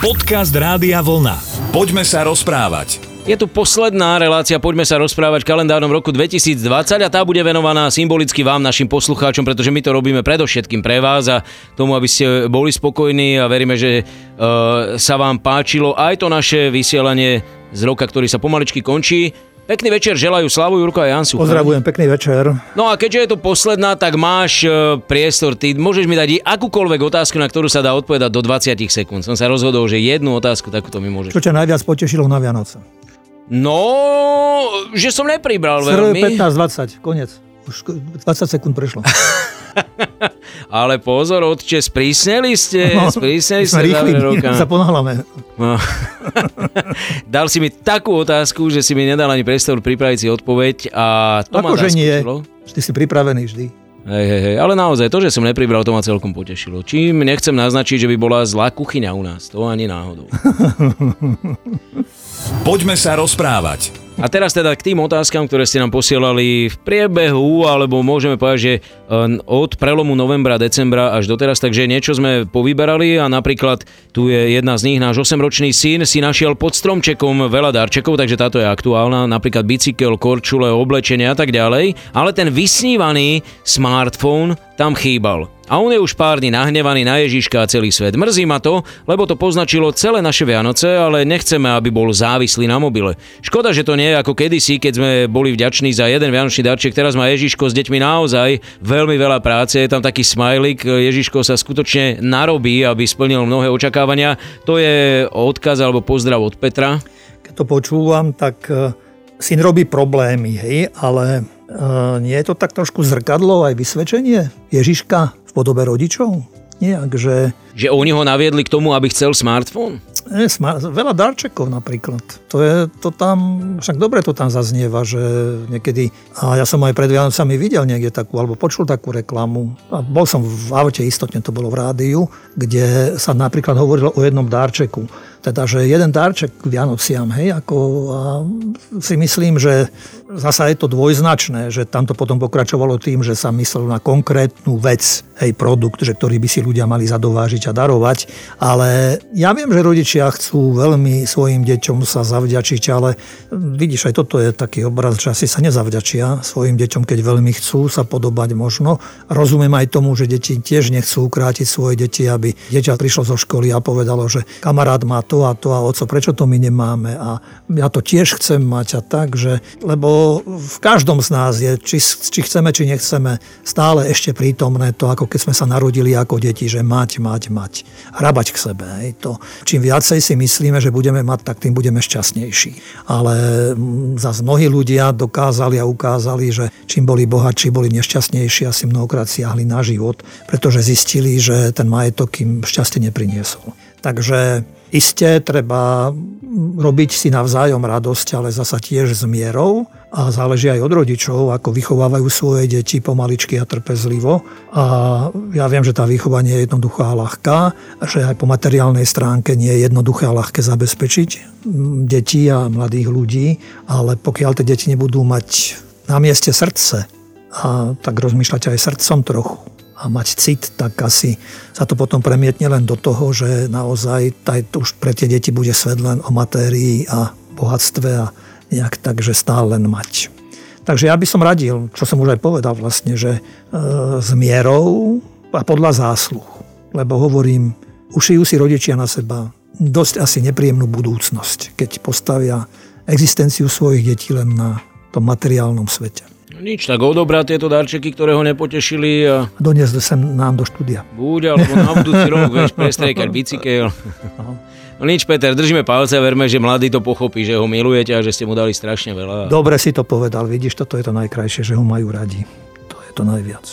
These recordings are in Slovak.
Podcast Rádia Vlna. Poďme sa rozprávať. Je tu posledná relácia, poďme sa rozprávať v kalendárnom roku 2020 a tá bude venovaná symbolicky vám, našim poslucháčom, pretože my to robíme predovšetkým pre vás a tomu, aby ste boli spokojní a veríme, že uh, sa vám páčilo aj to naše vysielanie z roka, ktorý sa pomaličky končí. Pekný večer želajú Slavu Jurko a Jan Sucha. Pozdravujem, pekný večer. No a keďže je to posledná, tak máš e, priestor. Ty môžeš mi dať akúkoľvek otázku, na ktorú sa dá odpovedať do 20 sekúnd. Som sa rozhodol, že jednu otázku takúto mi môžeš. Čo ťa najviac potešilo na Vianoce? No, že som nepribral veľmi. 15-20, konec. Už 20 sekúnd prešlo. Ale pozor, otče, sprísneli ste, sprísneli sme ste rýchli, roka. sa ponáhľame. No. Dal si mi takú otázku, že si mi nedal ani priestor pripraviť si odpoveď a to ma Akože nie. Vždy si pripravený, vždy. Hej, hej, hej, ale naozaj, to, že som nepribral, to ma celkom potešilo. Čím nechcem naznačiť, že by bola zlá kuchyňa u nás, to ani náhodou. Poďme sa rozprávať. A teraz teda k tým otázkam, ktoré ste nám posielali v priebehu, alebo môžeme povedať, že eh, od prelomu novembra, decembra až doteraz, takže niečo sme povyberali a napríklad tu je jedna z nich, náš 8-ročný syn si našiel pod stromčekom veľa darčekov, takže táto je aktuálna, napríklad bicykel, korčule, oblečenie a tak ďalej, ale ten vysnívaný smartfón tam chýbal. A on je už pár dní nahnevaný na Ježiška a celý svet. Mrzí ma to, lebo to poznačilo celé naše Vianoce, ale nechceme, aby bol závislý na mobile. Škoda, že to nie je ako kedysi, keď sme boli vďační za jeden Vianočný darček. Teraz má Ježiško s deťmi naozaj veľmi veľa práce. Je tam taký smajlik. Ježiško sa skutočne narobí, aby splnil mnohé očakávania. To je odkaz alebo pozdrav od Petra. Keď to počúvam, tak eh, syn robí problémy, hej, ale uh, nie je to tak trošku zrkadlo aj vysvedčenie Ježiška v podobe rodičov? Nejak, že Že oni ho naviedli k tomu, aby chcel smartfón? E, smar- veľa darčekov napríklad. To je to tam, však dobre to tam zaznieva, že niekedy, a ja som aj pred Vianocami videl niekde takú, alebo počul takú reklamu. A bol som v aute, istotne to bolo v rádiu, kde sa napríklad hovorilo o jednom darčeku. Teda, že jeden darček k Vianociam, hej, ako a si myslím, že zasa je to dvojznačné, že tam to potom pokračovalo tým, že sa myslelo na konkrétnu vec, hej, produkt, že ktorý by si ľudia mali zadovážiť a darovať. Ale ja viem, že rodičia chcú veľmi svojim deťom sa zavďačiť, ale vidíš, aj toto je taký obraz, že asi sa nezavďačia svojim deťom, keď veľmi chcú sa podobať možno. Rozumiem aj tomu, že deti tiež nechcú ukrátiť svoje deti, aby dieťa prišlo zo školy a povedalo, že kamarát má to a to a oco, prečo to my nemáme a ja to tiež chcem mať a tak, že, lebo v každom z nás je, či, či chceme, či nechceme, stále ešte prítomné to, ako keď sme sa narodili ako deti, že mať, mať, mať. Hrabať k sebe. Hej, to. Čím viacej si myslíme, že budeme mať, tak tým budeme šťastnejší. Ale mm, zase mnohí ľudia dokázali a ukázali, že čím boli bohatší, boli nešťastnejší a si mnohokrát siahli na život, pretože zistili, že ten majetok im šťastie nepriniesol. Takže Isté treba robiť si navzájom radosť, ale zasa tiež s mierou a záleží aj od rodičov, ako vychovávajú svoje deti pomaličky a trpezlivo. A ja viem, že tá výchova nie je jednoduchá a ľahká, že aj po materiálnej stránke nie je jednoduché a ľahké zabezpečiť deti a mladých ľudí, ale pokiaľ tie deti nebudú mať na mieste srdce, a tak rozmýšľať aj srdcom trochu a mať cit, tak asi sa to potom premietne len do toho, že naozaj taj, už pre tie deti bude svet len o matérii a bohatstve a nejak tak, že stále len mať. Takže ja by som radil, čo som už aj povedal vlastne, že e, s mierou a podľa zásluh. Lebo hovorím, ušijú si rodičia na seba dosť asi nepríjemnú budúcnosť, keď postavia existenciu svojich detí len na tom materiálnom svete. Nič, tak odobrať tieto darčeky, ktoré ho nepotešili a Doniesli sem nám do štúdia. buď, alebo na budúci rok, vieš, prestriekať bicykel. No nič, Peter, držíme palce a verme, že mladý to pochopí, že ho milujete a že ste mu dali strašne veľa. Dobre si to povedal, vidíš, toto je to najkrajšie, že ho majú radi. To je to najviac.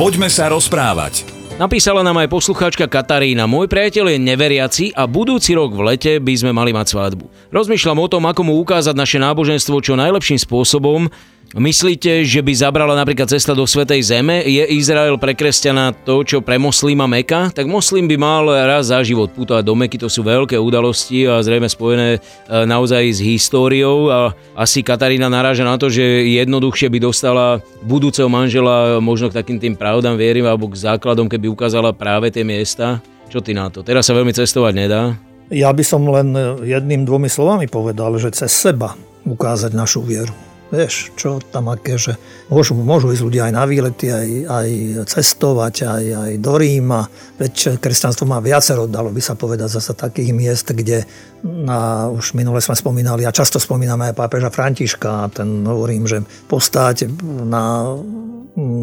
Poďme sa rozprávať. Napísala nám aj poslucháčka Katarína. Môj priateľ je neveriaci a budúci rok v lete by sme mali mať svadbu. Rozmýšľam o tom, ako mu ukázať naše náboženstvo čo najlepším spôsobom. Myslíte, že by zabrala napríklad cesta do Svetej Zeme? Je Izrael pre kresťana to, čo pre moslima Meka? Tak moslim by mal raz za život putovať do Meky, to sú veľké udalosti a zrejme spojené e, naozaj s históriou a asi Katarína naráža na to, že jednoduchšie by dostala budúceho manžela možno k takým tým pravdám viery alebo k základom, keby ukázala práve tie miesta. Čo ty na to? Teraz sa veľmi cestovať nedá. Ja by som len jedným, dvomi slovami povedal, že cez seba ukázať našu vieru. Vieš, čo tam aké, že môžu, môžu ísť ľudia aj na výlety, aj, aj cestovať, aj, aj do Ríma. Veď kresťanstvo má viacero, dalo by sa povedať, zase takých miest, kde na, už minule sme spomínali a často spomíname aj pápeža Františka. Ten hovorím, že postáť na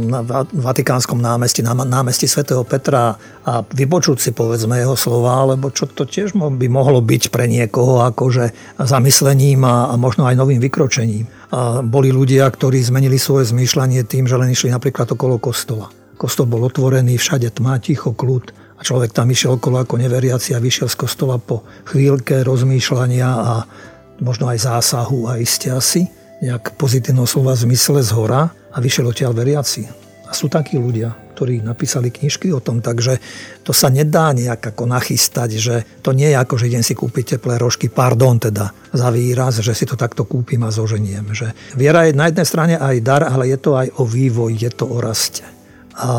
na Vatikánskom námestí, na námestí svätého Petra a vypočuť si povedzme jeho slova, lebo čo to tiež by mohlo byť pre niekoho akože zamyslením a, a možno aj novým vykročením. A boli ľudia, ktorí zmenili svoje zmýšľanie tým, že len išli napríklad okolo kostola. Kostol bol otvorený, všade tma, ticho, kľud a človek tam išiel okolo ako neveriaci a vyšiel z kostola po chvíľke rozmýšľania a možno aj zásahu a iste asi nejak pozitívneho slova zmysle z hora a vyšiel odtiaľ veriaci. A sú takí ľudia, ktorí napísali knižky o tom, takže to sa nedá nejak ako nachystať, že to nie je ako, že idem si kúpiť teplé rožky, pardon teda za výraz, že si to takto kúpim a zoženiem. Že viera je na jednej strane aj dar, ale je to aj o vývoj, je to o raste. A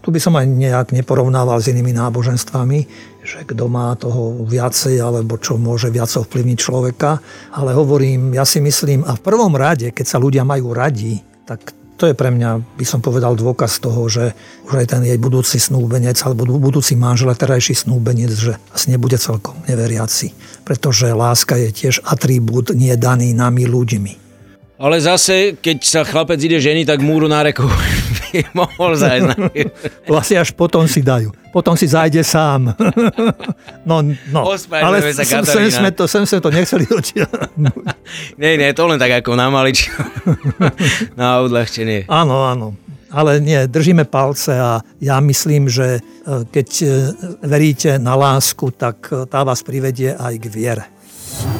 tu by som aj nejak neporovnával s inými náboženstvami, že kto má toho viacej alebo čo môže viac ovplyvniť človeka. Ale hovorím, ja si myslím, a v prvom rade, keď sa ľudia majú radi, tak to je pre mňa, by som povedal, dôkaz toho, že už aj ten jej budúci snúbenec alebo budúci manžel a terajší snúbenec, že asi nebude celkom neveriaci. Pretože láska je tiež atribút nie daný nami ľuďmi. Ale zase, keď sa chlapec ide ženy, tak múru na reku by mohol zájsť. asi až potom si dajú. Potom si zájde sám. no, no. Ale sa sem, sem, sme to, sem sme to nechceli dotiahnuť. nie, nie, to len tak ako na maličko. na odľahčenie. Áno, áno. Ale nie, držíme palce a ja myslím, že e, keď e, veríte na lásku, tak e, tá vás privedie aj k viere.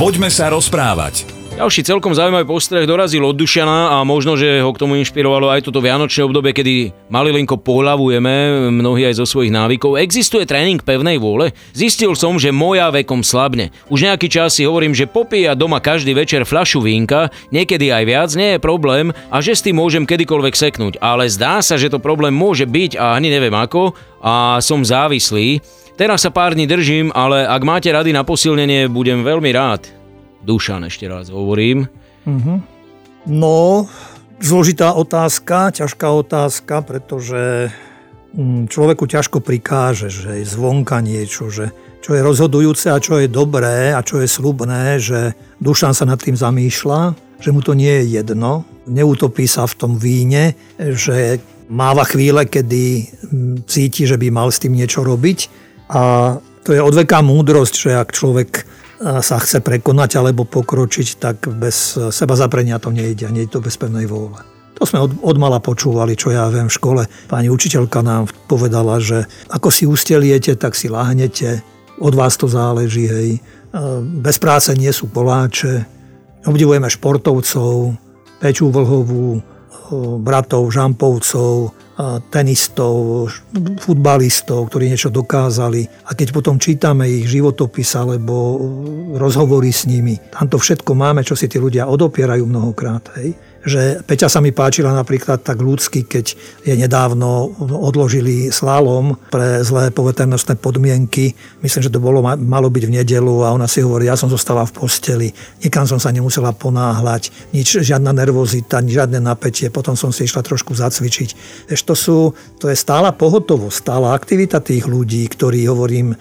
Poďme sa rozprávať. Ďalší celkom zaujímavý postreh dorazil od Dušana a možno, že ho k tomu inšpirovalo aj toto vianočné obdobie, kedy malilinko pohľavujeme, mnohí aj zo svojich návykov. Existuje tréning pevnej vôle? Zistil som, že moja vekom slabne. Už nejaký čas si hovorím, že popíja doma každý večer fľašu vínka, niekedy aj viac, nie je problém a že s tým môžem kedykoľvek seknúť. Ale zdá sa, že to problém môže byť a ani neviem ako a som závislý. Teraz sa pár dní držím, ale ak máte rady na posilnenie, budem veľmi rád. Dušan ešte raz hovorím. Uh-huh. No, zložitá otázka, ťažká otázka, pretože mm, človeku ťažko prikáže, že je zvonka niečo, že čo je rozhodujúce a čo je dobré a čo je slubné, že Dušan sa nad tým zamýšľa, že mu to nie je jedno, neutopí sa v tom víne, že máva chvíle, kedy mm, cíti, že by mal s tým niečo robiť a to je odveká múdrosť, že ak človek sa chce prekonať alebo pokročiť, tak bez seba zaprenia to nejde. Nie je to bez pevnej vôle. To sme od, od počúvali, čo ja viem v škole. Pani učiteľka nám povedala, že ako si usteliete, tak si láhnete. Od vás to záleží, hej. Bez práce nie sú poláče. Obdivujeme športovcov, Pečú Vlhovú, bratov Žampovcov, tenistov, futbalistov, ktorí niečo dokázali. A keď potom čítame ich životopis alebo rozhovory s nimi, tam to všetko máme, čo si tí ľudia odopierajú mnohokrát. Hej že Peťa sa mi páčila napríklad tak ľudsky, keď je nedávno odložili slalom pre zlé poveternostné podmienky. Myslím, že to bolo, malo byť v nedelu a ona si hovorí, ja som zostala v posteli, nikam som sa nemusela ponáhľať, nič, žiadna nervozita, žiadne napätie, potom som si išla trošku zacvičiť. Ež to, sú, to je stála pohotovosť, stála aktivita tých ľudí, ktorí, hovorím,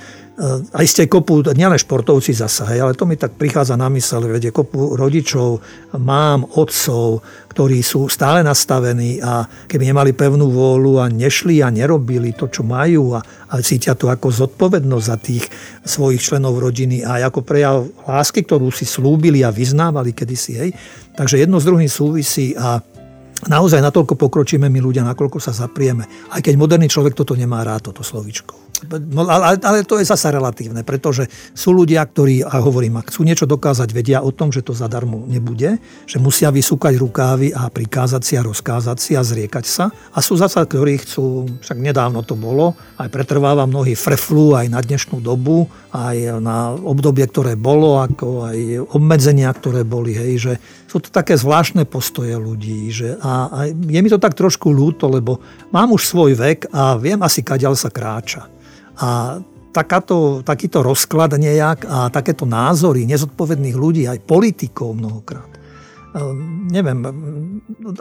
a ste kopu, nielen športovci zasa, hej, ale to mi tak prichádza na mysel, vedie kopu rodičov, mám, otcov, ktorí sú stále nastavení a keby nemali pevnú vôľu a nešli a nerobili to, čo majú a, a cítia to ako zodpovednosť za tých svojich členov rodiny a ako prejav lásky, ktorú si slúbili a vyznávali kedysi. Hej. Takže jedno z druhým súvisí a naozaj natoľko pokročíme my ľudia, nakoľko sa zaprieme. Aj keď moderný človek toto nemá rád, toto slovičko. No, ale, ale to je zasa relatívne, pretože sú ľudia, ktorí, a hovorím, ak chcú niečo dokázať, vedia o tom, že to zadarmo nebude, že musia vysúkať rukávy a prikázať si a rozkázať si a zriekať sa. A sú zasa, ktorí chcú, však nedávno to bolo, aj pretrváva mnohí freflu aj na dnešnú dobu, aj na obdobie, ktoré bolo, ako aj obmedzenia, ktoré boli, hej, že sú to také zvláštne postoje ľudí. Že, a, a je mi to tak trošku ľúto, lebo mám už svoj vek a viem asi, kadiaľ sa kráča. A takáto, takýto rozklad nejak a takéto názory nezodpovedných ľudí, aj politikov mnohokrát, Ehm, neviem,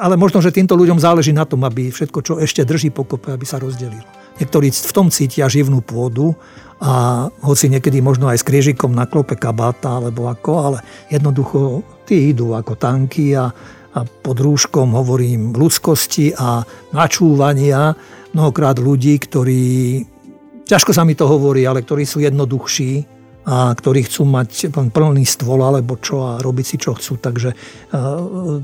ale možno, že týmto ľuďom záleží na tom, aby všetko, čo ešte drží pokope, aby sa rozdelilo. Niektorí v tom cítia živnú pôdu a hoci niekedy možno aj s kriežikom na klope kabáta alebo ako, ale jednoducho tí idú ako tanky a, a pod rúškom hovorím ľudskosti a načúvania mnohokrát ľudí, ktorí, ťažko sa mi to hovorí, ale ktorí sú jednoduchší, a ktorí chcú mať plný stôl alebo čo a robiť si čo chcú. Takže e,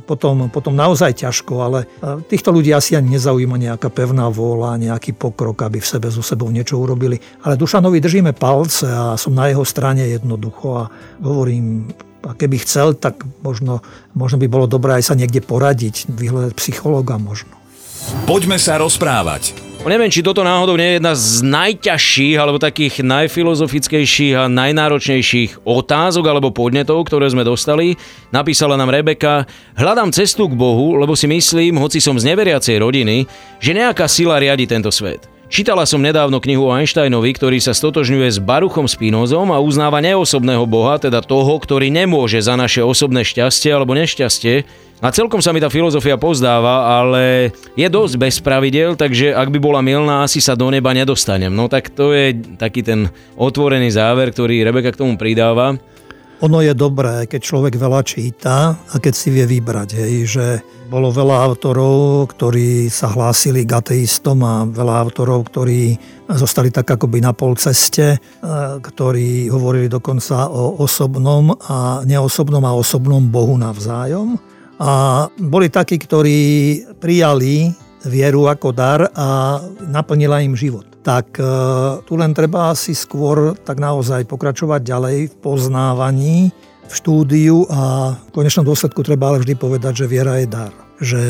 potom, potom naozaj ťažko, ale e, týchto ľudí asi ani nezaujíma nejaká pevná vôľa, nejaký pokrok, aby v sebe so sebou niečo urobili. Ale Dušanovi držíme palce a som na jeho strane jednoducho a hovorím, a keby chcel, tak možno, možno by bolo dobré aj sa niekde poradiť, vyhľadať psychologa možno. Poďme sa rozprávať. Neviem, či toto náhodou nie je jedna z najťažších alebo takých najfilozofickejších a najnáročnejších otázok alebo podnetov, ktoré sme dostali. Napísala nám Rebeka, hľadám cestu k Bohu, lebo si myslím, hoci som z neveriacej rodiny, že nejaká sila riadi tento svet. Čítala som nedávno knihu o Einsteinovi, ktorý sa stotožňuje s Baruchom Spinozom a uznáva neosobného boha, teda toho, ktorý nemôže za naše osobné šťastie alebo nešťastie. A celkom sa mi tá filozofia pozdáva, ale je dosť bez pravidel, takže ak by bola milná, asi sa do neba nedostanem. No tak to je taký ten otvorený záver, ktorý Rebeka k tomu pridáva. Ono je dobré, keď človek veľa číta a keď si vie vybrať, hej, že bolo veľa autorov, ktorí sa hlásili k ateistom a veľa autorov, ktorí zostali tak akoby na pol ceste, e, ktorí hovorili dokonca o osobnom a neosobnom a osobnom Bohu navzájom. A boli takí, ktorí prijali vieru ako dar a naplnila im život tak e, tu len treba asi skôr tak naozaj pokračovať ďalej v poznávaní, v štúdiu a v konečnom dôsledku treba ale vždy povedať, že viera je dar. Že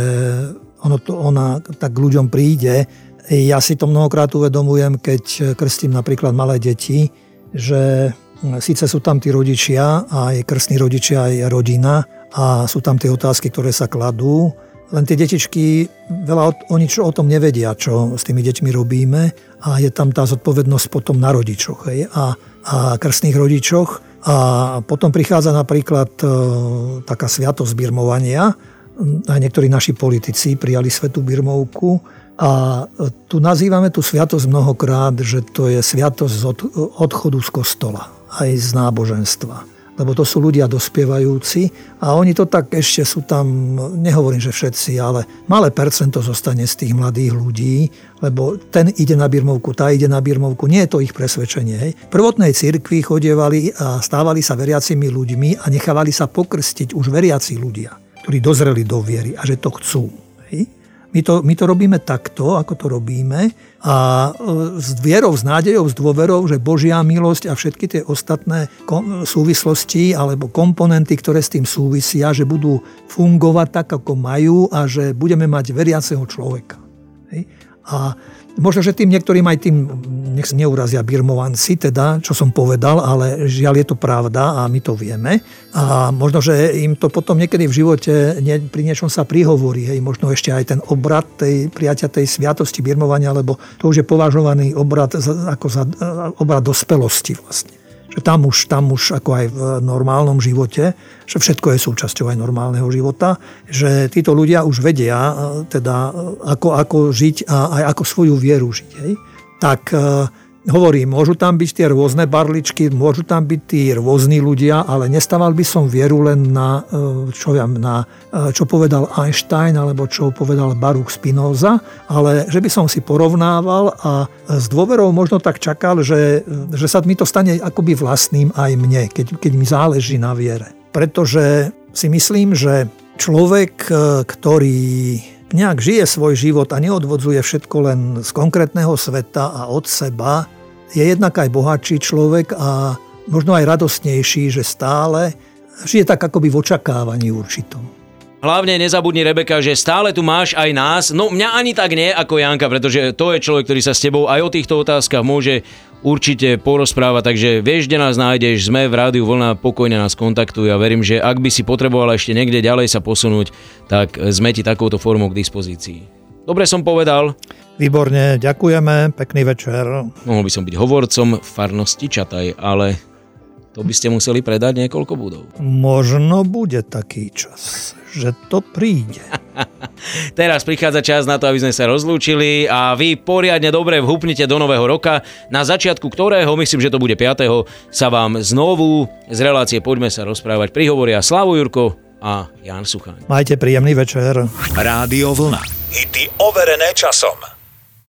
ono to, ona tak ľuďom príde. Ja si to mnohokrát uvedomujem, keď krstím napríklad malé deti, že síce sú tam tí rodičia, aj krstní rodičia, aj rodina a sú tam tie otázky, ktoré sa kladú, len tie detičky veľa o, o nič o tom nevedia, čo s tými deťmi robíme a je tam tá zodpovednosť potom na rodičoch hej, a, a krstných rodičoch. A potom prichádza napríklad e, taká sviatosť birmovania. Aj niektorí naši politici prijali svetú birmovku a tu nazývame tú sviatosť mnohokrát, že to je sviatosť od, odchodu z kostola, aj z náboženstva lebo to sú ľudia dospievajúci a oni to tak ešte sú tam, nehovorím, že všetci, ale malé percento zostane z tých mladých ľudí, lebo ten ide na birmovku, tá ide na birmovku, nie je to ich presvedčenie. Hej. V prvotnej cirkvi chodievali a stávali sa veriacimi ľuďmi a nechávali sa pokrstiť už veriaci ľudia, ktorí dozreli do viery a že to chcú. Hej. My to, my to robíme takto, ako to robíme a e, s vierou, s nádejou, s dôverou, že Božia milosť a všetky tie ostatné súvislosti alebo komponenty, ktoré s tým súvisia, že budú fungovať tak, ako majú a že budeme mať veriaceho človeka. Hej? A Možno, že tým niektorým aj tým, nech neurazia birmovanci, teda, čo som povedal, ale žiaľ je to pravda a my to vieme. A možno, že im to potom niekedy v živote nie, pri niečom sa prihovorí, hej, možno ešte aj ten obrad tej prijatia tej sviatosti birmovania, lebo to už je považovaný obrad za, ako za obrad dospelosti vlastne tam už, tam už ako aj v normálnom živote, že všetko je súčasťou aj normálneho života, že títo ľudia už vedia teda ako, ako žiť a aj ako svoju vieru žiť. Hej. Tak hovorím, môžu tam byť tie rôzne barličky, môžu tam byť tí rôzni ľudia, ale nestával by som vieru len na, e, čo, ja, na, e, čo povedal Einstein alebo čo povedal Baruch Spinoza, ale že by som si porovnával a s dôverou možno tak čakal, že, že sa mi to stane akoby vlastným aj mne, keď, keď mi záleží na viere. Pretože si myslím, že človek, e, ktorý nejak žije svoj život a neodvodzuje všetko len z konkrétneho sveta a od seba, je jednak aj bohatší človek a možno aj radostnejší, že stále žije tak akoby v očakávaní určitom. Hlavne nezabudni, Rebeka, že stále tu máš aj nás. No mňa ani tak nie ako Janka, pretože to je človek, ktorý sa s tebou aj o týchto otázkach môže určite porozprávať, takže vieš, kde nás nájdeš, sme v rádiu Vlna, pokojne nás kontaktuj a verím, že ak by si potreboval ešte niekde ďalej sa posunúť, tak sme ti takouto formou k dispozícii. Dobre som povedal. Výborne, ďakujeme, pekný večer. Mohol by som byť hovorcom farnosti Čataj, ale to by ste museli predať niekoľko budov. Možno bude taký čas, že to príde. Teraz prichádza čas na to, aby sme sa rozlúčili a vy poriadne dobre vhupnite do nového roka, na začiatku ktorého, myslím, že to bude 5. sa vám znovu z relácie Poďme sa rozprávať prihovoria Slavu Jurko a Jan Suchaň. Majte príjemný večer. Rádio Vlna. Hity overené časom.